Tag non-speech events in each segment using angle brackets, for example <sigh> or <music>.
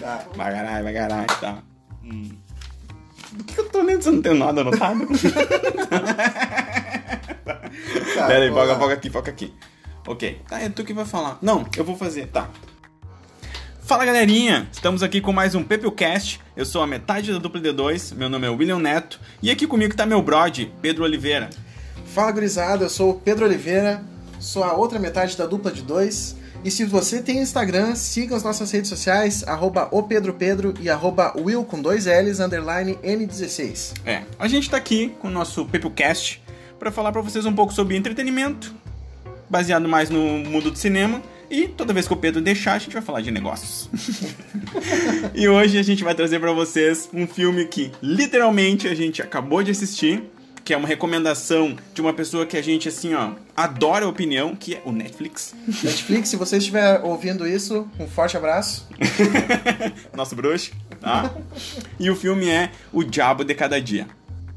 Tá. Vai caralho, vai caralho, tá. Hum. Por que eu tô lendo se eu não tenho nada anotado? Tá, Pera aí, vamos foca, foca aqui, foca aqui. Ok. Tá, é tu que vai falar. Não, eu vou fazer, tá. Fala galerinha, estamos aqui com mais um PepeCast. Eu sou a metade da dupla D2, meu nome é William Neto e aqui comigo tá meu brode, Pedro Oliveira. Fala gurizada, eu sou o Pedro Oliveira, sou a outra metade da dupla de dois. E se você tem Instagram, siga as nossas redes sociais, arroba o Pedro Pedro e arroba Will com dois L's, underline N16. É, a gente tá aqui com o nosso PepeCast para falar para vocês um pouco sobre entretenimento, baseado mais no mundo do cinema. E toda vez que o Pedro deixar, a gente vai falar de negócios. <laughs> e hoje a gente vai trazer para vocês um filme que literalmente a gente acabou de assistir, que é uma recomendação de uma pessoa que a gente assim, ó, adora a opinião, que é o Netflix. Netflix, se você estiver ouvindo isso, um forte abraço. <laughs> Nosso bruxo, tá? E o filme é O Diabo de Cada Dia.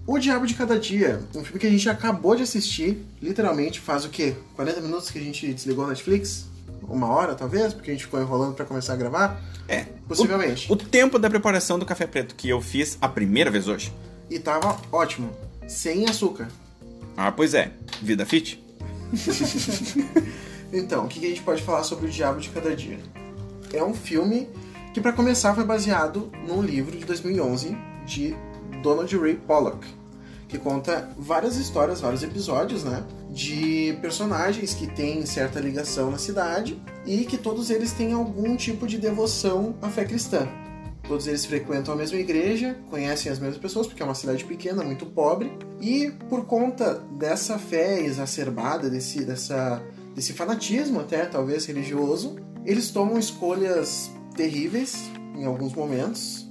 O Diabo de Cada Dia, um filme que a gente acabou de assistir, literalmente faz o quê? 40 minutos que a gente desligou a Netflix? Uma hora, talvez, porque a gente ficou enrolando pra começar a gravar? É. Possivelmente. O, o tempo da preparação do café preto que eu fiz a primeira vez hoje. E tava ótimo, sem açúcar. Ah, pois é. Vida fit? <laughs> Então, o que a gente pode falar sobre o Diabo de Cada Dia? É um filme que, pra começar, foi baseado num livro de 2011 de Donald Ray Pollock, que conta várias histórias, vários episódios, né? De personagens que têm certa ligação na cidade e que todos eles têm algum tipo de devoção à fé cristã. Todos eles frequentam a mesma igreja, conhecem as mesmas pessoas, porque é uma cidade pequena, muito pobre, e por conta dessa fé exacerbada, desse, dessa, desse fanatismo até, talvez, religioso, eles tomam escolhas terríveis em alguns momentos,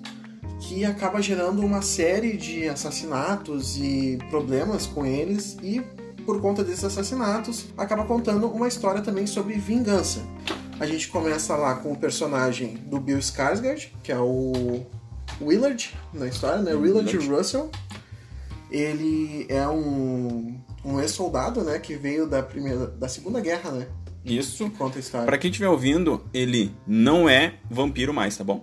que acaba gerando uma série de assassinatos e problemas com eles, e por conta desses assassinatos, acaba contando uma história também sobre vingança. A gente começa lá com o personagem do Bill Skarsgård, que é o Willard na história, né? Willard Willard. Russell. Ele é um, um ex-soldado, né? Que veio da primeira, da Segunda Guerra, né? Isso. Conta a história. Pra quem estiver ouvindo, ele não é vampiro mais, tá bom?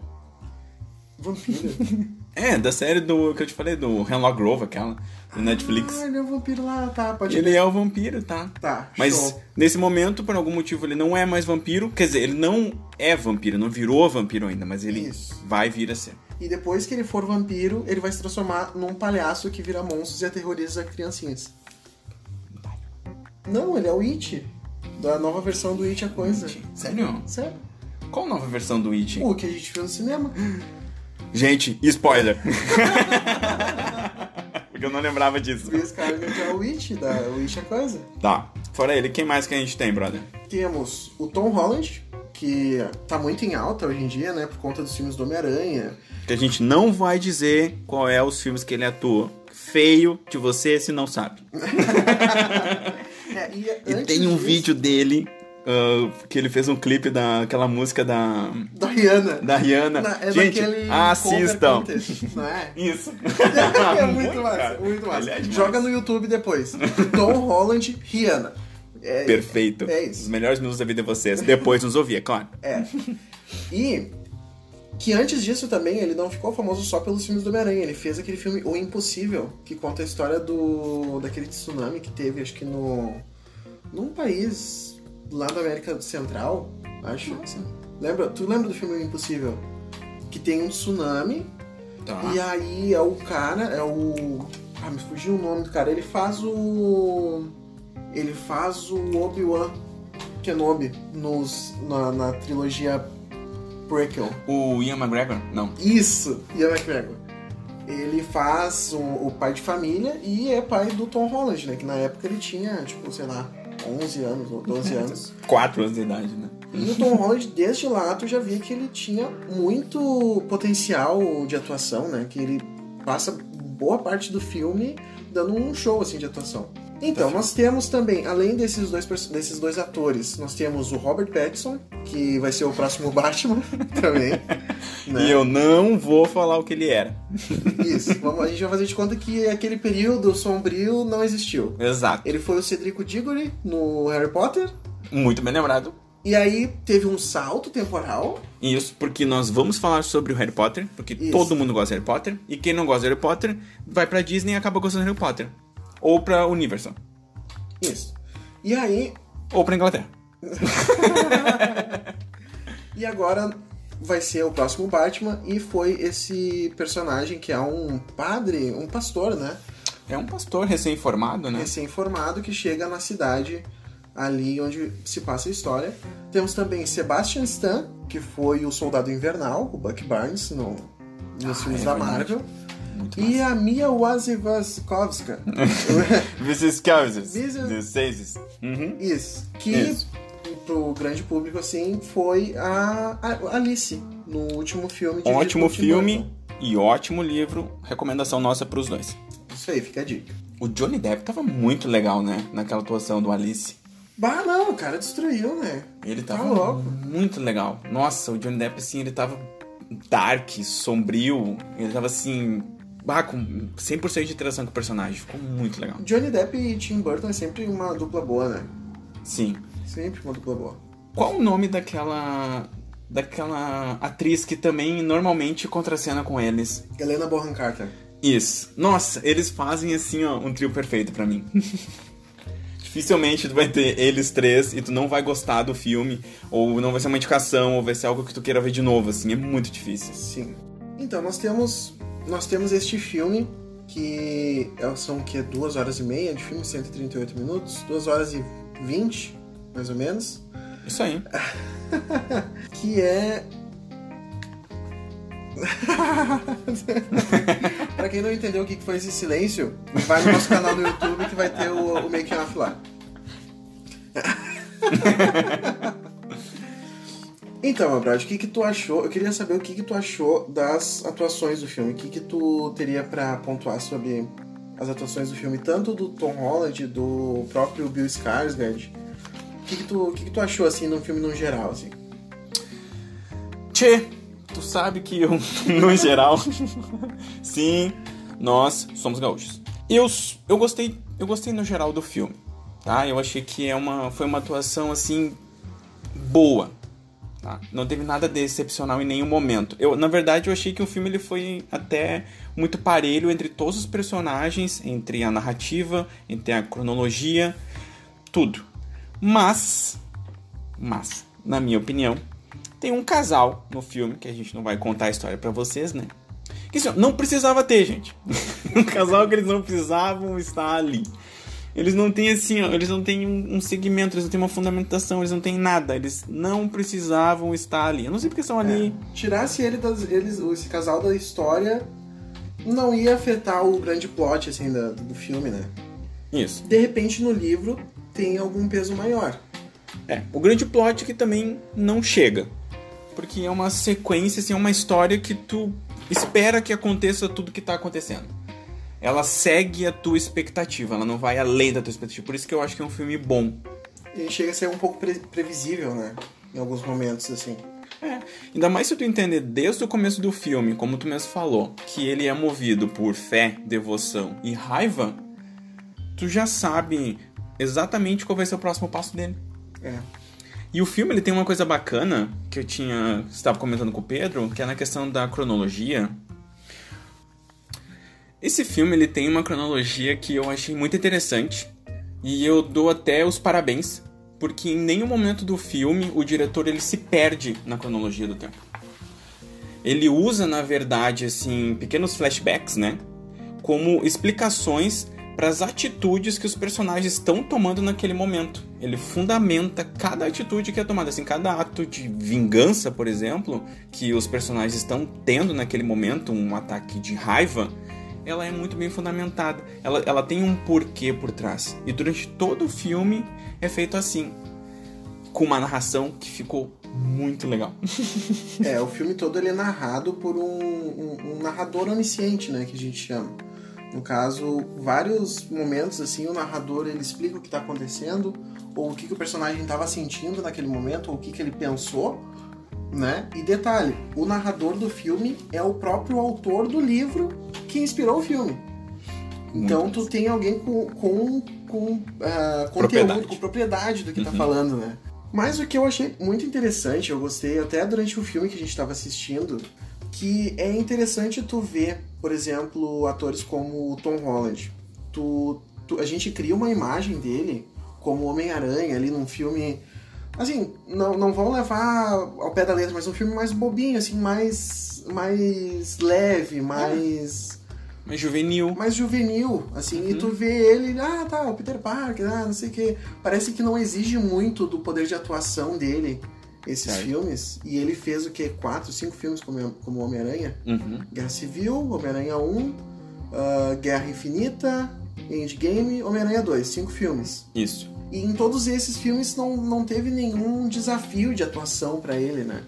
Vampiro. <laughs> É, da série do que eu te falei, do Hemlock Grove, aquela, do Netflix. Ah, ele é um vampiro lá, tá? Pode Ele é o vampiro, tá? Tá, Mas show. nesse momento, por algum motivo, ele não é mais vampiro. Quer dizer, ele não é vampiro, não virou vampiro ainda, mas ele Isso. vai vir a ser. E depois que ele for vampiro, ele vai se transformar num palhaço que vira monstros e aterroriza criancinhas. Não, ele é o It. Da nova versão do It a coisa. Sério? Sério? Qual nova versão do It? O que a gente viu no cinema. Gente, spoiler! <laughs> Porque eu não lembrava disso. Bill Skarsgård é o It, da o It a coisa. Tá, fora ele, quem mais que a gente tem, brother? Temos o Tom Holland, que tá muito em alta hoje em dia, né? Por conta dos filmes do Homem-Aranha. Que a gente não vai dizer qual é os filmes que ele atua. Feio de você se não sabe. <laughs> É, e E tem um disso, vídeo dele ah, que ele fez um clipe daquela música da, Da Rihanna. da Rihanna. Na- é gente, assistam. Contest, não é? <laughs> Isso. <laughs> é muito massa, <laughs> cara. muito massa. É. Joga no YouTube depois. Tom Holland, Rihanna. É, Perfeito. É Os isso. melhores minutos da vida de vocês. Depois nos ouvir, é claro. É. E que antes disso também ele não ficou famoso só pelos filmes do Homem-Aranha. Ele fez aquele filme O Impossível, que conta a história do daquele tsunami que teve, acho que no num país lá da América Central, acho. Lembra? Tu lembra do filme O Impossível? Que tem um tsunami Tá. e aí é o cara, é o. Ah, me fugiu o nome do cara. Ele faz o. Ele faz o Obi-Wan Kenobi nos, na, na trilogia Prequel. O Ian McGregor? Não. Isso! Ian McGregor. Ele faz o, o pai de família e é pai do Tom Holland, né? Que na época ele tinha, tipo, sei lá, 11 anos ou 12 anos. Quatro anos de idade, né? E o Tom Holland, desde lá, tu já via que ele tinha muito potencial de atuação, né? Que ele passa boa parte do filme dando um show, assim, de atuação. Então, nós temos também, além desses dois, desses dois atores, nós temos o Robert Pattinson, que vai ser o próximo <laughs> Batman <laughs> também. né? E eu não vou falar o que ele era. Isso, vamos, a gente vai fazer de conta que aquele período sombrio não existiu. Exato. Ele foi o Cedrico Diggory no Harry Potter, Muito bem lembrado. E aí teve um salto temporal. Isso, porque nós vamos falar sobre o Harry Potter, porque Isso. todo mundo gosta de Harry Potter, e quem não gosta de Harry Potter vai pra Disney e acaba gostando de Harry Potter. Ou pra Universal. Isso. E aí. Ou pra Inglaterra. <laughs> E agora vai ser o próximo Batman. E foi esse personagem que é um padre, um pastor, né? É um pastor recém-formado, né? Recém-formado que chega na cidade ali onde se passa a história. Temos também Sebastian Stan, que foi o Soldado Invernal, o Buck Barnes, no, nos Ah, filmes é da verdade. Marvel. Muito E a Mia Wasikowska. The Sazes. Uhum. Isso. Que, Isso. pro grande público, assim, foi a, a Alice, no último filme de Ótimo Tim filme e ótimo livro. Recomendação nossa pros dois. Isso aí, fica a dica. O Johnny Depp tava muito legal, né? Naquela atuação do Alice. Bah, não, o cara destruiu, né? Ele Tá tava louco. muito legal. Nossa, o Johnny Depp, assim, ele tava dark, sombrio. Ele tava assim. Ah, com 100% de interação com o personagem. Ficou muito legal. Johnny Depp e Tim Burton é sempre uma dupla boa, né? Sim. Sempre uma dupla boa. Qual o nome daquela. daquela atriz que também normalmente contracena com eles? Helena Bonham Carter. Isso. Nossa, eles fazem assim, ó, um trio perfeito pra mim. <laughs> Dificilmente tu vai ter eles três e tu não vai gostar do filme, ou não vai ser uma indicação, ou vai ser algo que tu queira ver de novo, assim, é muito difícil. Sim. Então, nós temos nós temos este filme que é- são o quê? Duas horas e meia de filme, 138 minutos, duas horas e 20, mais ou menos, Isso aí. <laughs> que é <laughs> Pra quem não entendeu o que que foi esse silêncio, vai no nosso canal no YouTube que vai ter o, o making off lá. <laughs> Então, brother, o que que tu achou? Eu queria saber o que que tu achou das atuações do filme. O que que tu teria pra pontuar sobre as atuações do filme, tanto do Tom Holland, do próprio Bill Skarsgård. O que que tu, o que que tu achou, assim, no filme no geral, assim? Tchê, tu sabe que eu, <laughs> no geral, sim, nós somos gaúchos. Eu, eu gostei, eu gostei no geral do filme, tá? Eu achei que é uma, foi uma atuação assim boa, tá? Não teve nada de excepcional em nenhum momento. Eu, na verdade, eu achei que o filme ele foi até muito parelho entre todos os personagens, entre a narrativa, entre a cronologia, tudo. Mas, mas, na minha opinião, tem um casal no filme, que a gente não vai contar a história pra vocês, né? Que assim, não precisava ter, gente. <laughs> um casal que eles não precisavam estar ali. Eles não têm assim, ó, eles não têm um, um segmento, eles não têm uma fundamentação, eles não têm nada. Eles não precisavam estar ali. Eu não sei porque estão ali. Tirasse ele das, eles, esse casal da história, não ia afetar o grande plot, assim, da- do filme, né? Isso. De repente, no livro, tem algum peso maior. É, o grande plot que também não chega. Porque é uma sequência, assim, é uma história que tu espera que aconteça tudo que tá acontecendo. Ela segue a tua expectativa, ela não vai além da tua expectativa. Por isso que eu acho que é um filme bom. E chega a ser um pouco pre- previsível, né? Em alguns momentos, assim. É, ainda mais se tu entender desde o começo do filme, como tu mesmo falou, que ele é movido por fé, devoção e raiva, tu já sabe exatamente qual vai ser o próximo passo dele. É. E o filme ele tem uma coisa bacana que eu tinha estava comentando com o Pedro, que é na questão da cronologia. Esse filme ele tem uma cronologia que eu achei muito interessante e eu dou até os parabéns, porque em nenhum momento do filme o diretor ele se perde na cronologia do tempo. Ele usa, na verdade, assim, pequenos flashbacks, né, como explicações para as atitudes que os personagens estão tomando naquele momento. Ele fundamenta cada atitude que é tomada, assim, cada ato de vingança, por exemplo, que os personagens estão tendo naquele momento, um ataque de raiva, ela é muito bem fundamentada. Ela, ela tem um porquê por trás. E durante todo o filme é feito assim, com uma narração que ficou muito legal. <laughs> É, o filme todo ele é narrado por um, um- um narrador onisciente, né? Que a gente chama. No caso, vários momentos, assim, o narrador ele explica o que está acontecendo, ou o que, que o personagem estava sentindo naquele momento, ou o que, que ele pensou, né? E detalhe, o narrador do filme é o próprio autor do livro que inspirou o filme. Então tu tem alguém com, com, com ah, conteúdo, Propriedade. com propriedade do que tá Uhum. falando, né? Mas o que eu achei muito interessante, eu gostei até durante o filme que a gente estava assistindo, que é interessante tu ver, por exemplo, atores como o Tom Holland. Tu, tu a gente cria uma imagem dele como Homem-Aranha ali num filme. Assim, não, não vão levar ao pé da letra, mas um filme mais bobinho, assim, mais. mais leve, mais. Mais juvenil. mais juvenil, assim, Uhum. e tu vê ele, ah, tá, o Peter Parker, ah, não sei o que. Parece que não exige muito do poder de atuação dele, esses Certo. filmes. E ele fez o quê? Quatro, cinco filmes como, como Homem-Aranha? Uhum. Guerra Civil, Homem-Aranha 1, ah, Guerra Infinita, Endgame, Homem-Aranha 2, cinco filmes. Isso. E em todos esses filmes não, não teve nenhum desafio de atuação pra ele, né?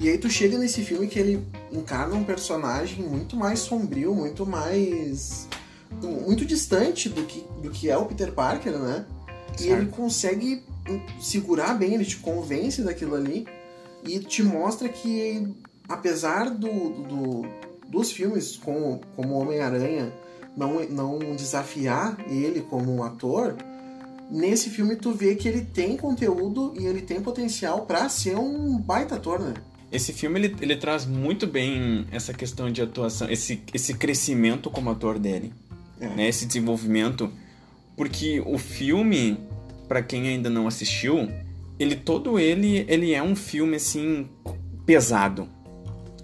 E aí tu chega nesse filme que ele encarna um personagem muito mais sombrio, muito mais. muito distante do que, do que é o Peter Parker, né? E Certo. ele consegue segurar bem, ele te convence daquilo ali e te mostra que, apesar do, do- dos filmes com, como Homem-Aranha não, não desafiar ele como um ator, nesse filme tu vê que ele tem conteúdo e ele tem potencial pra ser um baita ator, né? Esse filme ele, ele traz muito bem essa questão de atuação, esse, esse crescimento como ator dele, É. né? Esse desenvolvimento, porque o filme, pra quem ainda não assistiu, ele todo ele ele é um filme assim pesado.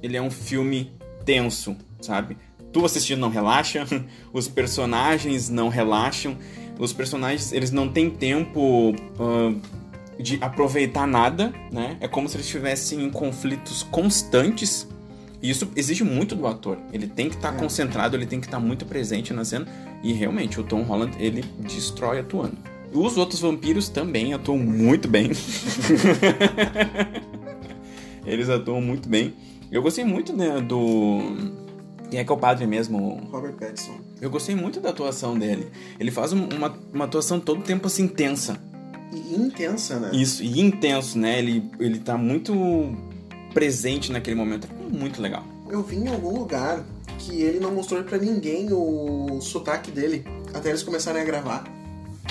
Ele é um filme tenso, sabe? Tu assistindo não relaxa, <laughs> os personagens não relaxam, os personagens eles não têm tempo ah, de aproveitar nada, né? É como se eles estivessem em conflitos constantes. E isso exige muito do ator. Ele tem que estar É. concentrado, ele tem que estar muito presente na cena. E realmente, o Tom Holland, ele destrói atuando. Os outros vampiros também atuam muito bem. <laughs> Eles atuam muito bem. Eu gostei muito né, do. Quem é que é o padre mesmo? Robert Pattinson. Eu gostei muito da atuação dele. Ele faz um- uma, uma atuação todo o tempo assim tensa. E intensa, né? Isso, e intenso, né? Ele, ele tá muito presente naquele momento. É muito legal. Eu vi em algum lugar que ele não mostrou pra ninguém o sotaque dele até eles começarem a gravar.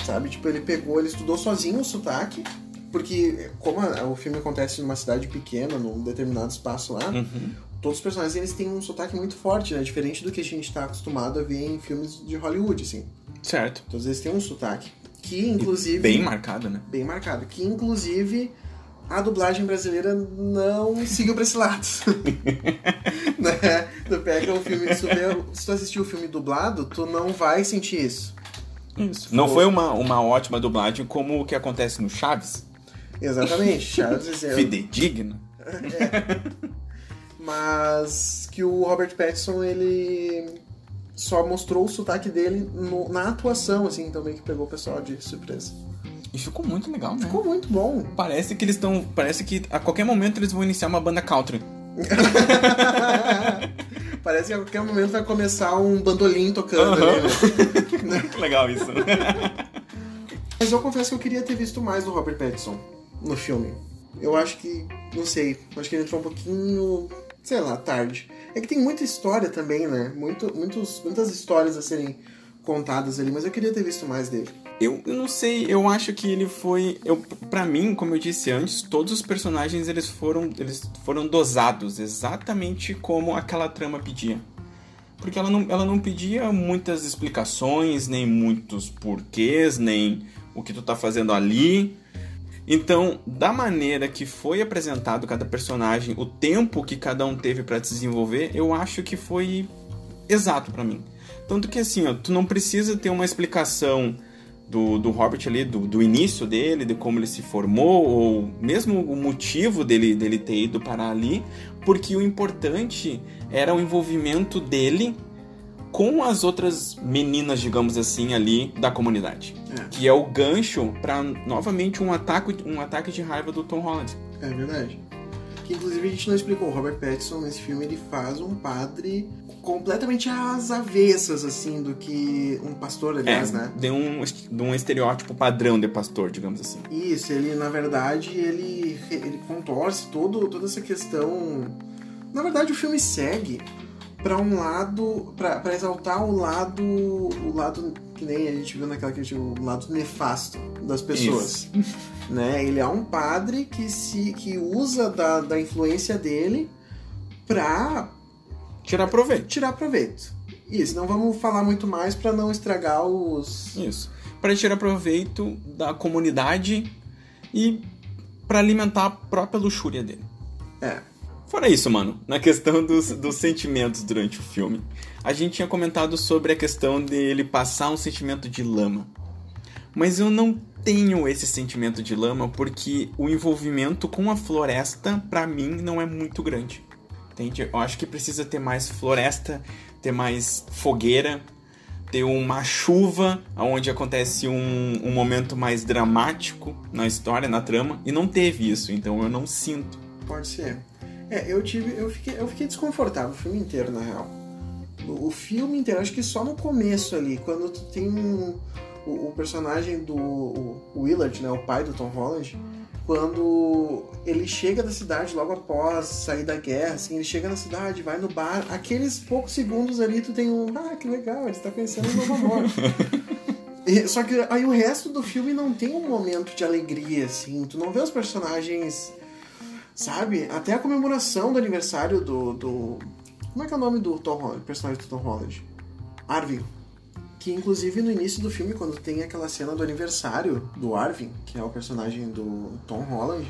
Sabe? Tipo, ele pegou, ele estudou sozinho o sotaque. Porque, como a- o filme acontece numa cidade pequena, num determinado espaço lá, Uhum. todos os personagens eles têm um sotaque muito forte, né? Diferente do que a gente tá acostumado a ver em filmes de Hollywood, assim. Certo. Todos eles têm um sotaque. Que, inclusive. Bem marcado, né? bem marcado. Que, inclusive, a dublagem brasileira não seguiu pra esse lado. <laughs> né? Tu pega o filme, tu, vê- se tu assistir o filme dublado, tu não vai sentir isso. Isso. Não foi uma, uma ótima dublagem como o que acontece no Chaves? Exatamente. Chaves é... <laughs> Fidedigno. Mas que o Robert Pattinson, ele só mostrou o sotaque dele no- na atuação, assim, então meio que pegou o pessoal de surpresa. E ficou muito legal, né? Ficou muito bom. Parece que eles estão. Parece que a qualquer momento eles vão iniciar uma banda country. <laughs> Parece que a qualquer momento vai começar um bandolim tocando ali, né? <laughs> Muito legal isso. <laughs> Mas eu confesso que eu queria ter visto mais do Robert Pattinson no filme. Eu acho que, não sei, acho que ele entrou um pouquinho, sei lá, tarde. É que tem muita história também, né? Muito, muitos, muitas histórias a serem contadas ali, mas eu queria ter visto mais dele. Eu, não sei, eu acho que ele foi. Eu, para mim, como eu disse antes, todos os personagens eles foram, eles foram dosados exatamente como aquela trama pedia. Porque ela não, ela não pedia muitas explicações, nem muitos porquês, nem o que tu tá fazendo ali. Então, da maneira que foi apresentado cada personagem, o tempo que cada um teve pra se desenvolver, eu acho que foi exato pra mim. Tanto que assim, ó, tu não precisa ter uma explicação do, do Robert ali, do, do início dele, de como ele se formou, ou mesmo o motivo dele, dele ter ido parar ali, porque o importante era o envolvimento dele com as outras meninas, digamos assim, ali da comunidade. É. Que é o gancho pra novamente um ataque, um ataque de raiva do Tom Holland. É verdade. Que inclusive a gente não explicou. O Robert Pattinson nesse filme ele faz um padre completamente às avessas, assim, do que um pastor, aliás, é, né? de um, de um estereótipo padrão de pastor, digamos assim. Isso, ele na verdade ele, ele contorce todo, toda essa questão. Na verdade o filme segue para um lado, para exaltar o lado, o lado que nem a gente viu naquela que a gente, o lado nefasto das pessoas. <laughs> né? Ele é um padre que se que usa da, da influência dele pra Tirar proveito. tirar proveito. Isso, não vamos falar muito mais pra não estragar os. Isso. Para tirar proveito da comunidade e para alimentar a própria luxúria dele. É. Fora isso, mano, na questão dos, dos sentimentos durante o filme, a gente tinha comentado sobre a questão dele passar um sentimento de lama. Mas eu não tenho esse sentimento de lama porque o envolvimento com a floresta, pra mim, não é muito grande. Entende? Eu acho que precisa ter mais floresta, ter mais fogueira, ter uma chuva onde acontece um, um momento mais dramático na história, na trama, e não teve isso, então eu não sinto. Pode ser. É, eu tive. Eu fiquei, eu fiquei desconfortável o filme inteiro, na real. O, o filme inteiro, acho que só no começo ali, quando tu tem um, o, o personagem do o Willard, né? O pai do Tom Holland, quando ele chega da cidade logo após sair da guerra, assim, ele chega na cidade, vai no bar, aqueles poucos segundos ali tu tem um. Ah, que legal, ele está conhecendo um novo amor. Só que aí o resto do filme não tem um momento de alegria, assim. Tu não vê os personagens. Sabe? Até a comemoração do aniversário do. do... Como é que é o nome do Tom Holland, personagem do Tom Holland? Arvin. Que inclusive no início do filme, quando tem aquela cena do aniversário do Arvin, que é o personagem do Tom Holland,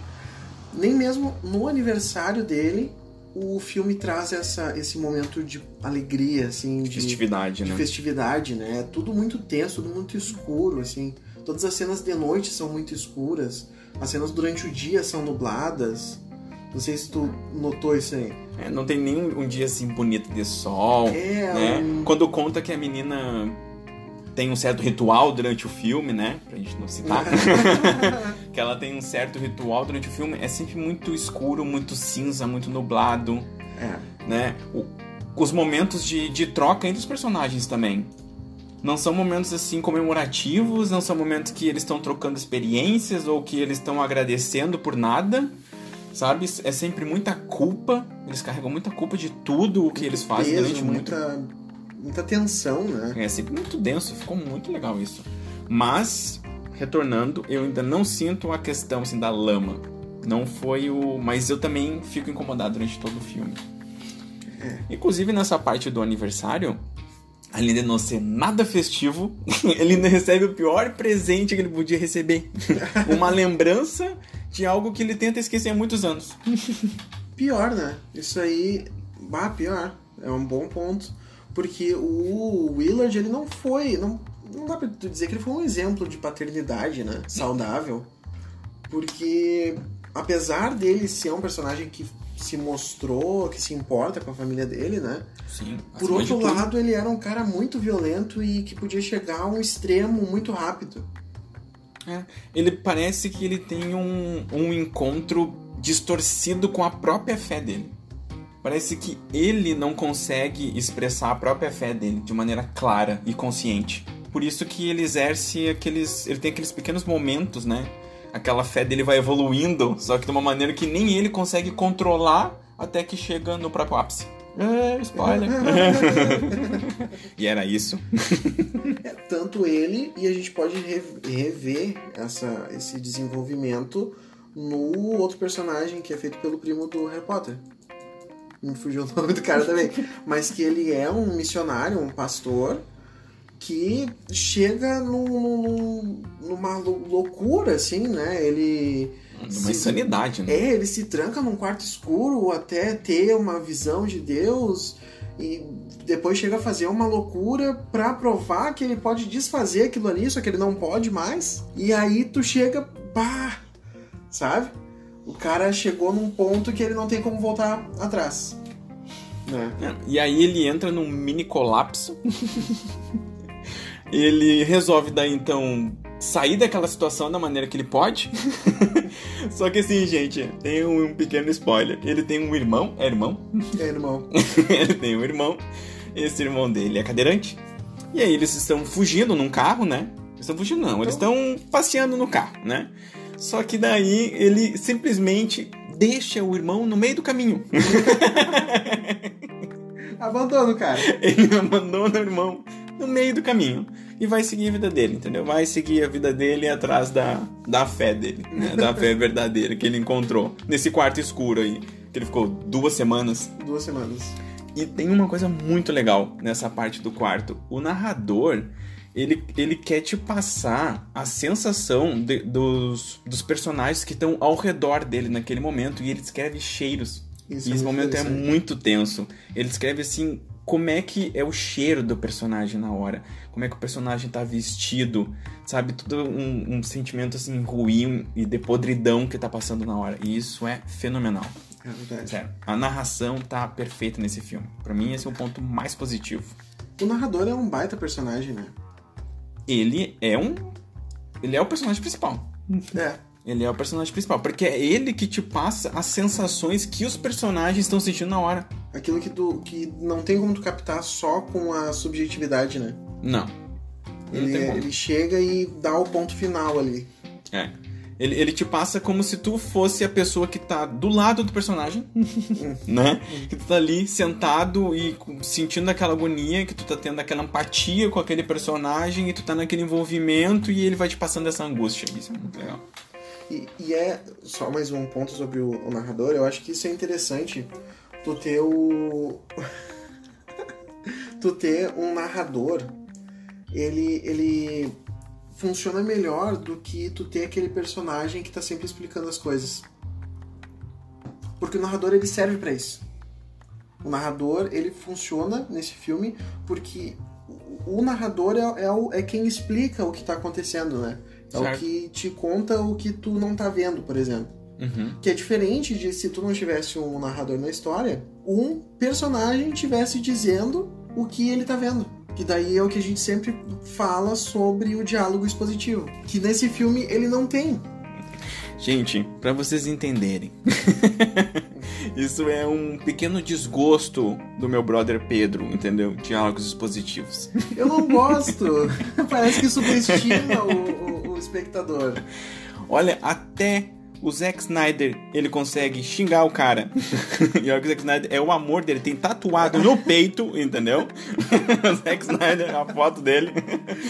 nem mesmo no aniversário dele o filme traz essa, esse momento de alegria, assim, de, Festividade, de né? festividade, né? Tudo muito tenso, tudo muito escuro, assim. Todas as cenas de noite são muito escuras. As cenas durante o dia são nubladas. Não sei se tu notou isso aí. É, não tem nem um dia assim bonito de sol, É, né? um- Quando conta que a menina tem um certo ritual durante o filme, né? Pra gente não citar. <laughs> que ela tem um certo ritual durante o filme. É sempre muito escuro, muito cinza, muito nublado, É. né? O- os momentos de, de troca entre os personagens também. Não são momentos assim comemorativos, não são momentos que eles estão trocando experiências ou que eles estão agradecendo por nada, sabe? É sempre muita culpa, eles carregam muita culpa de tudo o que eles fazem Peso, durante muito muita, muita tensão, né? é sempre muito denso, ficou muito legal isso. Mas, retornando, eu ainda não sinto a questão assim, da lama. Não foi o. Mas eu também fico incomodado durante todo o filme. Inclusive nessa parte do aniversário, além de não ser nada festivo, <laughs> ele ainda recebe o pior presente que ele podia receber. <laughs> Uma lembrança de algo que ele tenta esquecer há muitos anos. <laughs> Pior, né? Isso aí. Bah, pior. É um bom ponto. Porque o Willard, ele não foi. Não, não dá pra tu dizer que ele foi um exemplo de paternidade, né? Saudável. Porque, apesar dele ser um personagem que se mostrou, que se importa com a família dele, né? Sim. Por outro lado, ele era um cara muito violento e que podia chegar a um extremo muito rápido. É, ele parece que ele tem um, um encontro distorcido com a própria fé dele. Parece que ele não consegue expressar a própria fé dele de maneira clara e consciente. Por isso que ele exerce aqueles. Ele tem aqueles pequenos momentos, né? Aquela fé dele vai evoluindo, só que de uma maneira que nem ele consegue controlar até que chega no próprio ápice. É, spoiler. <laughs> e era isso. É, tanto ele, e a gente pode re- rever essa, esse desenvolvimento no outro personagem que é feito pelo primo do Harry Potter. Me fugiu o nome do cara também. Mas que ele é um missionário, um pastor, que chega num- num- numa lou- loucura, assim, né? Ele. Uma insanidade, né? É, ele se tranca num quarto escuro até ter uma visão de Deus e depois chega a fazer uma loucura pra provar que ele pode desfazer aquilo ali, só que ele não pode mais. E aí tu chega, pá, sabe? O cara chegou num ponto que ele não tem como voltar atrás. Né? É, E aí ele entra num mini colapso. <laughs> ele resolve daí então sair daquela situação da maneira que ele pode. <laughs> Só que assim, gente, tem um pequeno spoiler. Ele tem um irmão, é irmão? É, irmão. <laughs> ele tem um irmão. Esse irmão dele é cadeirante. E aí eles estão fugindo num carro, né? Eles estão fugindo não, eles estão passeando no carro, né? Só que daí ele simplesmente deixa o irmão no meio do caminho. <laughs> Abandono, cara. Ele abandona o irmão no meio do caminho. E vai seguir a vida dele, entendeu? Vai seguir a vida dele atrás da, da fé dele, né? Da fé <laughs> verdadeira que ele encontrou nesse quarto escuro aí, que ele ficou duas semanas. Duas semanas. E tem uma coisa muito legal nessa parte do quarto. O narrador, ele, ele quer te passar a sensação de- dos, dos personagens que estão ao redor dele naquele momento. E ele descreve cheiros. Isso e é esse momento é muito tenso. Ele descreve assim como é que é o cheiro do personagem na hora. Como é que o personagem tá vestido. Sabe? Tudo um, um sentimento assim ruim e de podridão que tá passando na hora. E isso é fenomenal. É verdade. Sério, a narração tá perfeita nesse filme. Pra mim, esse é o ponto mais positivo. O narrador é um baita personagem, né? Ele é um. Ele é o personagem principal. É. Ele é o personagem principal. Porque é ele que te passa as sensações que os personagens estão sentindo na hora. Aquilo que, tu, que não tem como tu captar só com a subjetividade, né? Não. Ele, ele chega e dá o ponto final ali. É. Ele, ele te passa como se tu fosse a pessoa que tá do lado do personagem, <laughs> né? Que tu tá ali sentado e sentindo aquela agonia, que tu tá tendo aquela empatia com aquele personagem e tu tá naquele envolvimento e ele vai te passando essa angústia. Isso é muito legal. E, e é só mais um ponto sobre o, o narrador. Eu acho que isso é interessante. Tu ter o. <laughs> tu ter um narrador. Ele, ele funciona melhor do que tu ter aquele personagem que tá sempre explicando as coisas. Porque o narrador ele serve pra isso. O narrador ele funciona nesse filme porque o, o narrador é, é, o- é quem explica o que tá acontecendo, né? É o Certo. que te conta o que tu não tá vendo, por exemplo. Uhum. Que é diferente de se tu não tivesse um narrador na história, um personagem tivesse dizendo o que ele tá vendo. Que daí é o que a gente sempre fala sobre o diálogo expositivo. Que nesse filme ele não tem. Gente, pra vocês entenderem, <laughs> isso é um pequeno desgosto do meu brother Pedro, entendeu? Diálogos expositivos. <laughs> Eu não gosto. Parece que subestima o, o- o espectador. Olha, até o Zack Snyder, ele consegue xingar o cara. <laughs> e olha que o Zack Snyder é o amor dele, tem tatuado no peito, entendeu? <laughs> o Zack Snyder, a foto dele.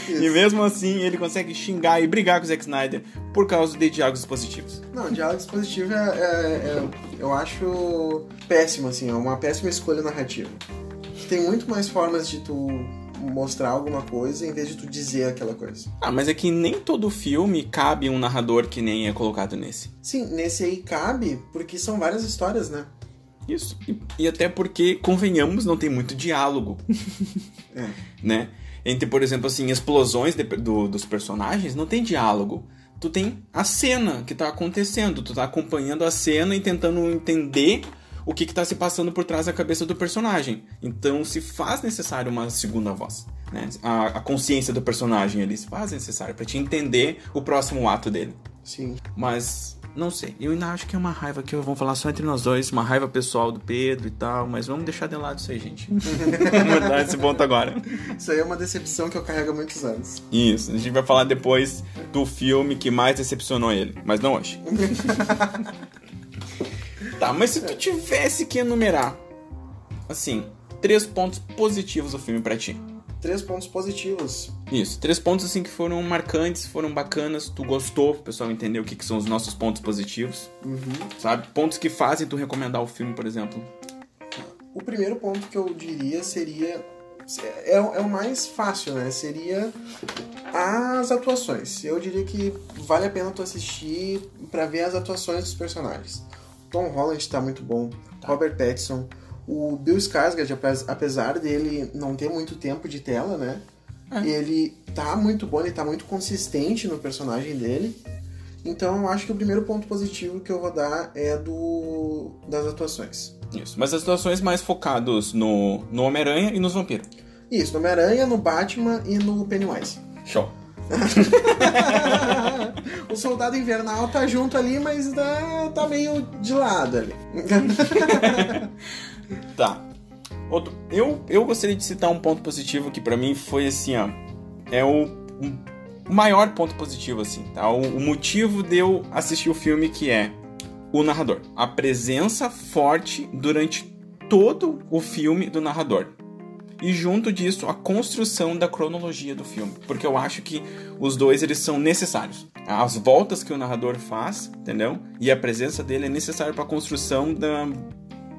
E mesmo assim, ele consegue xingar e brigar com o Zack Snyder por causa de diálogos positivos. Não, diálogo expositivo é, é- é- eu acho péssimo, assim, é uma péssima escolha narrativa. Tem muito mais formas de tu mostrar alguma coisa em vez de tu dizer aquela coisa. Ah, mas é que nem todo filme cabe um narrador que nem é colocado nesse. Sim, nesse aí cabe, porque são várias histórias, né? Isso. E, e até porque, convenhamos, não tem muito diálogo, <laughs> É. né? Entre, por exemplo, assim, explosões de- do- dos personagens, não tem diálogo. Tu tem a cena que tá acontecendo, tu tá acompanhando a cena e tentando entender o que que tá se passando por trás da cabeça do personagem. Então se faz necessário uma segunda voz, né? A, a consciência do personagem ali se faz necessário pra te entender o próximo ato dele. Sim. Mas não sei, eu ainda acho que é uma raiva que vamos falar só entre nós dois, uma raiva pessoal do Pedro e tal, mas vamos deixar de lado isso aí, gente. <laughs> vamos dar esse ponto agora. Isso aí é uma decepção que eu carrego há muitos anos. Isso, a gente vai falar depois do filme que mais decepcionou ele, mas não hoje. <laughs> tá, mas se tu tivesse que enumerar, assim, três pontos positivos do filme pra ti. Três pontos positivos. Isso, três pontos assim que foram marcantes, foram bacanas, tu gostou, o pessoal entendeu o que, que são os nossos pontos positivos, Uhum. sabe? Pontos que fazem tu recomendar o filme, por exemplo. O primeiro ponto que eu diria seria. É, é o mais fácil, né? Seria as atuações. Eu diria que vale a pena tu assistir pra ver as atuações dos personagens. Tom Holland tá muito bom, Robert Pattinson, o Bill Skarsgård, apes- apesar dele não ter muito tempo de tela, né? É. Ele tá muito bom, ele tá muito consistente no personagem dele. Então eu acho que o primeiro ponto positivo que eu vou dar é do das atuações. Isso, mas as situações mais focadas no, no Homem-Aranha e nos vampiros. Isso, no Homem-Aranha, no Batman e no Pennywise. Show. O Soldado Invernal tá junto ali, mas tá, tá meio de lado ali. <laughs> Tá. Outro, eu, eu gostaria de citar um ponto positivo que pra mim foi assim, ó. É o, o maior ponto positivo, assim, tá? O, o motivo de eu assistir o filme que é o narrador. A presença forte durante todo o filme do narrador. E junto disso a construção da cronologia do filme, porque eu acho que os dois eles são necessários. As voltas que o narrador faz, entendeu? E a presença dele é necessário para a construção da,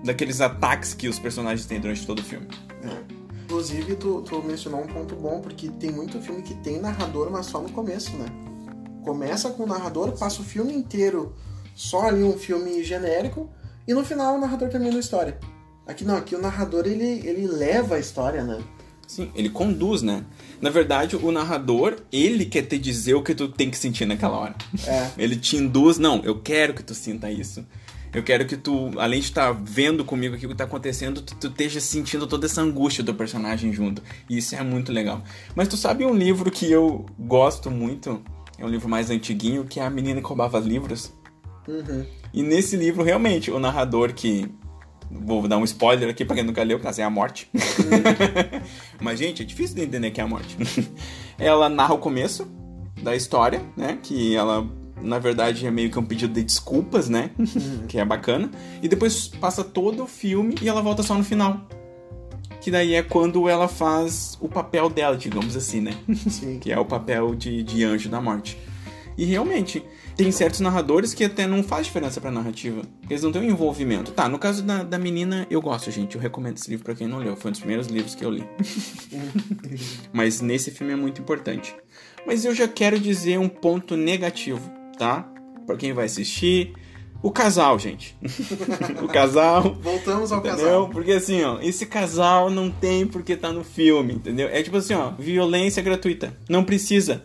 daqueles ataques que os personagens têm durante todo o filme. É. Inclusive, tu, tu mencionou um ponto bom, porque tem muito filme que tem narrador, mas só no começo, né? Começa com o narrador, passa o filme inteiro só ali um filme genérico, e no final o narrador termina a história. Aqui não, aqui o narrador ele, ele leva a história, né? Sim, ele conduz, né? Na verdade, o narrador, ele quer te dizer o que tu tem que sentir naquela hora. É. Ele te induz, não, eu quero que tu sinta isso. Eu quero que tu, além de estar vendo comigo aquilo que está acontecendo, tu, tu esteja sentindo toda essa angústia do personagem junto. E isso é muito legal. Mas tu sabe um livro que eu gosto muito? É um livro mais antiguinho, que é A Menina que Roubava Livros. Uhum. E nesse livro, realmente, o narrador que. Vou dar um spoiler aqui pra quem nunca leu, caso é a morte. <laughs> Mas, gente, é difícil de entender que é a morte. <laughs> ela narra o começo da história, né? Que ela na verdade é meio que um pedido de desculpas, né? que é bacana. E depois passa todo o filme e ela volta só no final. Que daí é quando ela faz o papel dela, digamos assim, né? Sim. que é o papel de, de anjo da morte. E realmente, tem certos narradores que até não faz diferença pra narrativa. Eles não têm um envolvimento. Tá, no caso da, da menina, eu gosto, gente. Eu recomendo esse livro pra quem não leu. Foi um dos primeiros livros que eu li. <laughs> Mas nesse filme é muito importante. Mas eu já quero dizer um ponto negativo tá? Pra quem vai assistir. O casal, gente. o casal. Voltamos ao entendeu? casal. Porque assim, ó, esse casal não tem porque tá no filme, entendeu? É tipo assim, ó, violência gratuita. Não precisa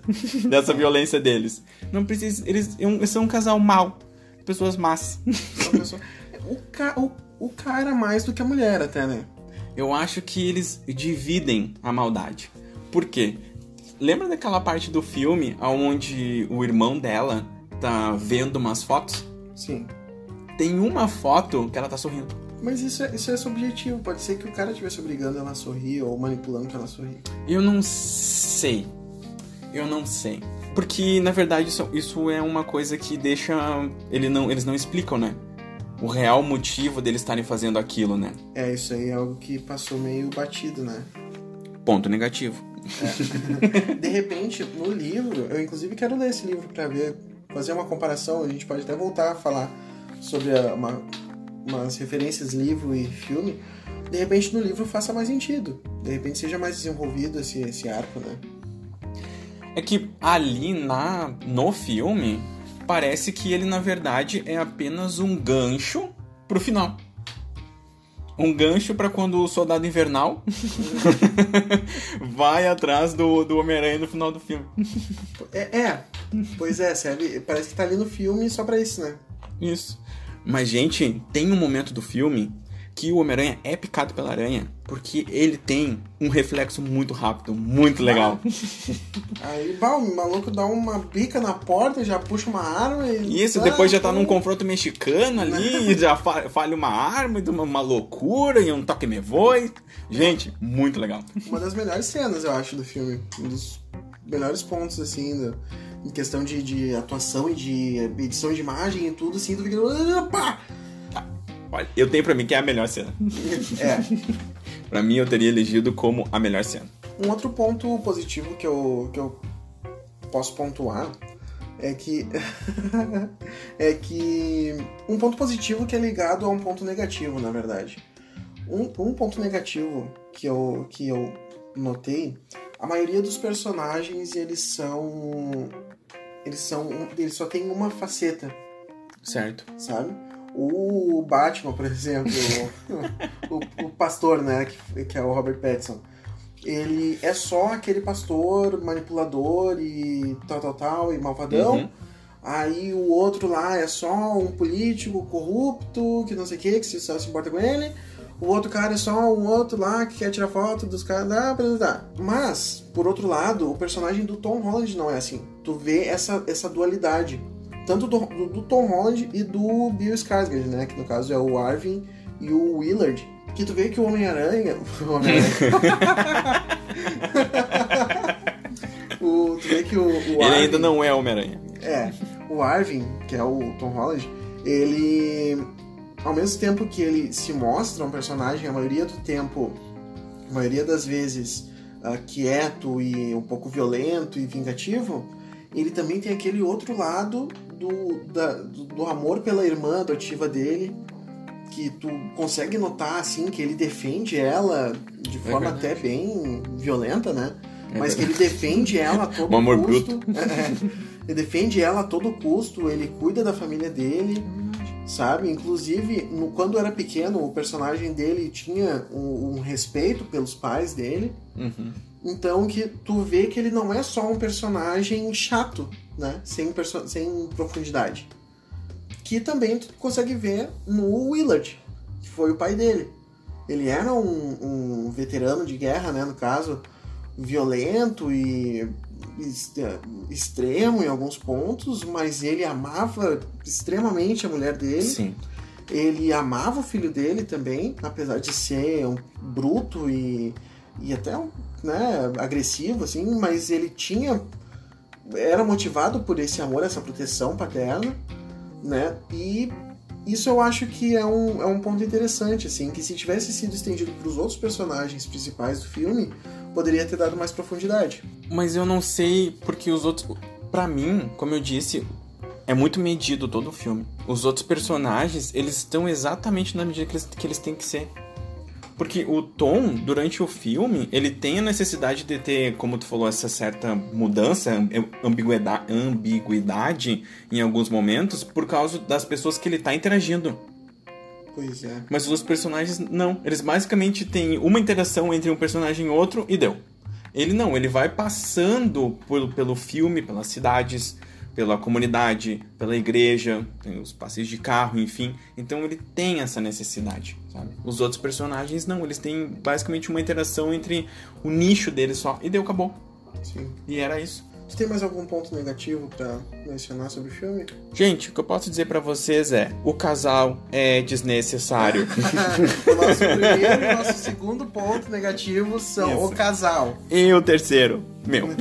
dessa violência deles. Não precisa. Eles, eles são um casal mau. Pessoas más. O, ca... o, o cara mais do que a mulher, até, né? Eu acho que eles dividem a maldade. Por quê? Lembra daquela parte do filme onde o irmão dela tá vendo umas fotos? Sim. Tem uma foto que ela tá sorrindo. Mas isso é, isso é subjetivo. Pode ser que o cara estivesse obrigando ela a sorrir ou manipulando que ela sorrir. Eu não sei. Eu não sei. Porque, na verdade, isso, isso é uma coisa que deixa. Ele não, eles não explicam, né? O real motivo deles estarem fazendo aquilo, né? É, isso aí é algo que passou meio batido, né? Ponto negativo. É. <laughs> De repente, no livro, eu inclusive quero ler esse livro para ver, fazer uma comparação. A gente pode até voltar a falar sobre a, uma, umas referências livro e filme. De repente, no livro faça mais sentido. De repente, seja mais desenvolvido esse, esse arco, né? É que ali na no filme parece que ele na verdade é apenas um gancho pro final um gancho para quando o soldado invernal <laughs> vai atrás do, do Homem-Aranha no final do filme. É, é, pois é, serve, parece que tá ali no filme só pra isso, né? Isso. Mas, gente, tem um momento do filme que o Homem-Aranha é picado pela aranha porque ele tem um reflexo muito rápido, muito legal. <laughs> Aí, bah, o maluco dá uma bica na porta, já puxa uma arma e. Isso, depois já tá num confronto mexicano ali, <laughs> já falha uma arma, uma, uma loucura e um toque me voe. Gente, muito legal. Uma das melhores cenas, eu acho, do filme. Um dos melhores pontos, assim, do, em questão de, de atuação e de edição de imagem e tudo, assim, tu fica. Opa! Olha, eu tenho pra mim que é a melhor cena. <laughs> É. pra mim, eu teria elegido como a melhor cena. Um outro ponto positivo que eu, que eu posso pontuar é que. <laughs> é que. Um ponto positivo que é ligado a um ponto negativo, na verdade. Um, um ponto negativo que eu, que eu notei: a maioria dos personagens eles são. Eles são. Eles só têm uma faceta. Certo. Sabe? O Batman, por exemplo, o, o, pastor, né, que, que é o Robert Pattinson, ele é só aquele pastor manipulador e tal, tal, tal, e malvadão. Uhum. Aí o outro lá é só um político corrupto, que não sei o que, que se, se importa com ele. O outro cara é só um outro lá que quer tirar foto dos caras. Ah. Mas, por outro lado, o personagem do Tom Holland não é assim. Tu vê essa, essa dualidade tanto do, do, Tom Holland e do Bill Skarsgård, né? Que no caso é o Arvin e o Willard. Que tu vê que o Homem-Aranha... <laughs> O Homem-Aranha... <laughs> o, tu vê que o, o Ele Arvin, ainda não é Homem-Aranha. É. O Arvin, que é o Tom Holland, ele... Ao mesmo tempo que ele se mostra um personagem, a maioria do tempo a maioria das vezes uh, quieto e um pouco violento e vingativo, ele também tem aquele outro lado do, da, do amor pela irmã adotiva dele, que tu consegue notar assim que ele defende ela de é forma até bem violenta, né? É Mas que ele defende ela a <laughs> todo um amor custo. Bruto. É, é, ele defende ela a todo custo, ele cuida da família dele, sabe? Inclusive, no, quando era pequeno, o personagem dele tinha um, um respeito pelos pais dele. Uhum. Então que tu vê que ele não é só um personagem chato, né? Sem, sem profundidade. Que também tu consegue ver no Willard, que foi o pai dele. Ele era um, um veterano de guerra, né? No caso, violento e extremo em alguns pontos, mas ele amava extremamente a mulher dele. Sim. Ele amava o filho dele também, apesar de ser um bruto e, e até né, agressivo, assim, mas ele tinha. Era motivado por esse amor, essa proteção paterna, né? E isso eu acho que é um, é um ponto interessante, assim, que se tivesse sido estendido para os outros personagens principais do filme, poderia ter dado mais profundidade. Mas eu não sei, porque os outros. para mim, como eu disse, é muito medido todo o filme. Os outros personagens, eles estão exatamente na medida que eles, que eles têm que ser. Porque o Tom, durante o filme, ele tem a necessidade de ter, como tu falou, essa certa mudança, ambiguidade, ambiguidade em alguns momentos, por causa das pessoas que ele está interagindo. Pois é. Mas os personagens, não. Eles basicamente têm uma interação entre um personagem e outro e deu. Ele não, ele vai passando por, pelo filme, pelas cidades, pela comunidade, pela igreja, os passeios de carro, enfim. Então ele tem essa necessidade, sabe? Os outros personagens não, eles têm basicamente uma interação entre o nicho deles só e deu acabou. Sim. E era isso. Você tem mais algum ponto negativo para mencionar sobre o filme? Gente, o que eu posso dizer para vocês é: o casal é desnecessário. <laughs> o nosso primeiro e nosso segundo ponto negativo são Isso. o casal. E o terceiro, meu. <laughs>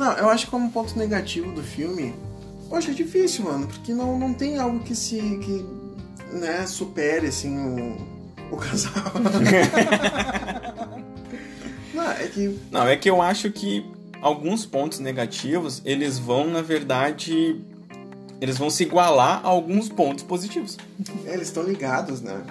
Não, eu acho que como ponto negativo do filme, poxa, é difícil, mano, porque não, não tem algo que se. que, né, supere, assim, o, o casal. <laughs> não, é que. Não, é que eu acho que alguns pontos negativos, eles vão, na verdade. Eles vão se igualar a alguns pontos positivos. É, eles estão ligados, né?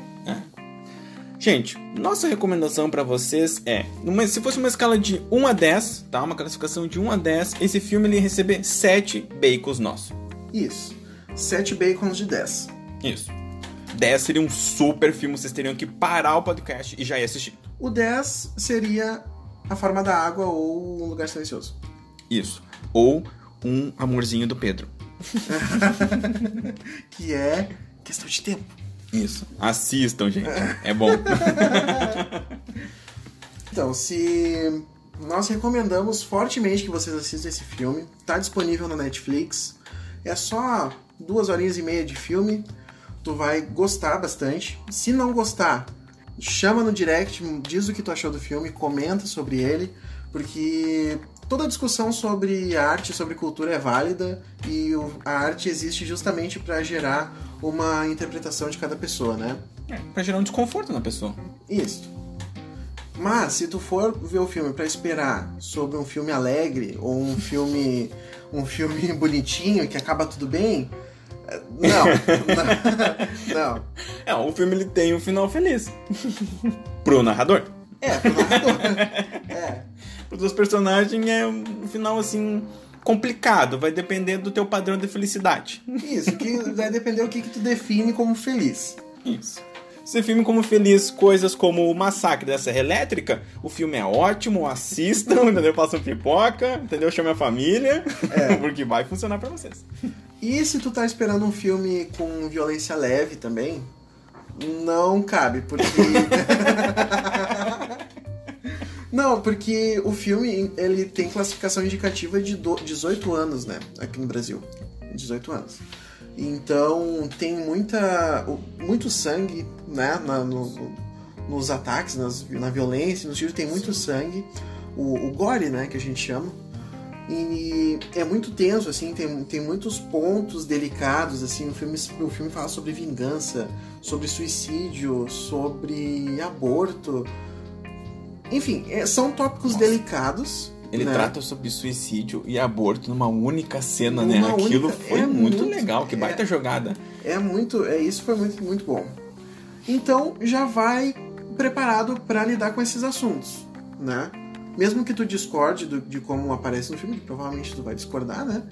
Gente, nossa recomendação para vocês é, numa, se fosse uma escala de 1 a 10, tá? Uma classificação de 1 a 10, esse filme ele ia receber 7 bacons nossos. Isso. 7 bacons de 10. Isso. 10 seria um super filme, vocês teriam que parar o podcast e já ir assistir. O 10 seria A Forma da Água ou Um Lugar Silencioso. Isso. Ou Um Amorzinho do Pedro. <laughs> que é questão de tempo. Isso. Assistam, gente. É bom. <laughs> então, se nós recomendamos fortemente que vocês assistam esse filme. Está disponível na Netflix. É só duas horinhas e meia de filme. Tu vai gostar bastante. Se não gostar, chama no direct, diz o que tu achou do filme, comenta sobre ele, porque toda discussão sobre arte, sobre cultura é válida e a arte existe justamente para gerar uma interpretação de cada pessoa, né? É, pra gerar um desconforto na pessoa. Isso. Mas se tu for ver o filme para esperar sobre um filme alegre ou um filme <laughs> um filme bonitinho que acaba tudo bem, não, não. <laughs> não. É, o filme ele tem um final feliz. <laughs> pro narrador. É, pro narrador. Os personagens é um final assim complicado, vai depender do teu padrão de felicidade. Isso, que vai depender do que, que tu define como feliz. Isso. Se filme como feliz coisas como o massacre da Serra Elétrica, o filme é ótimo, assistam, <laughs> entendeu? Façam pipoca, entendeu? Chame a família, é. <laughs> porque vai funcionar para vocês. E se tu tá esperando um filme com violência leve também, não cabe, porque <laughs> Não, porque o filme ele tem classificação indicativa de 18 anos, né? Aqui no Brasil. 18 anos. Então tem muita, muito sangue, né? Na, no, nos ataques, nas, na violência, nos tiros tem muito sangue. O, o gore, né? Que a gente chama. E é muito tenso, assim, tem, tem muitos pontos delicados, assim, o filme, o filme fala sobre vingança, sobre suicídio, sobre aborto. Enfim, é, são tópicos Nossa. delicados. Ele né? trata sobre suicídio e aborto numa única cena, né? Uma né? Aquilo única, foi é muito, muito, legal, que baita é, jogada. É muito, é isso foi muito, muito bom. Então já vai preparado para lidar com esses assuntos, né? Mesmo que tu discorde do, de como aparece no filme, que provavelmente tu vai discordar, né?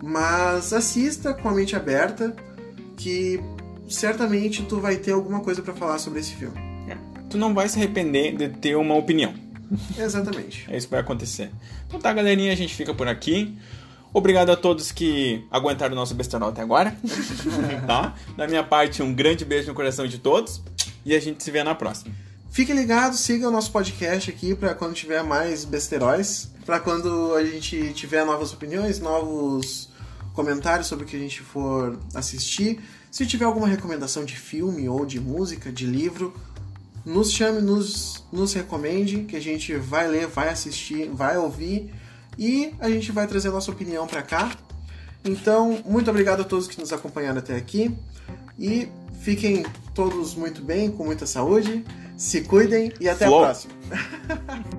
Mas assista com a mente aberta, que certamente tu vai ter alguma coisa para falar sobre esse filme. Tu não vai se arrepender de ter uma opinião. Exatamente. é isso que vai acontecer. Então tá, galerinha, a gente fica por aqui. Obrigado a todos que aguentaram o nosso besterol até agora. <laughs> tá? Da minha parte, um grande beijo no coração de todos. E a gente se vê na próxima. Fique ligado, siga o nosso podcast aqui para quando tiver mais besteróis, para quando a gente tiver novas opiniões, novos comentários sobre o que a gente for assistir. Se tiver alguma recomendação de filme ou de música, de livro, nos chame, nos, nos recomende, que a gente vai ler, vai assistir, vai ouvir e a gente vai trazer a nossa opinião para cá. Então, muito obrigado a todos que nos acompanharam até aqui e fiquem todos muito bem, com muita saúde. Se cuidem e até Flow. a próxima. <laughs>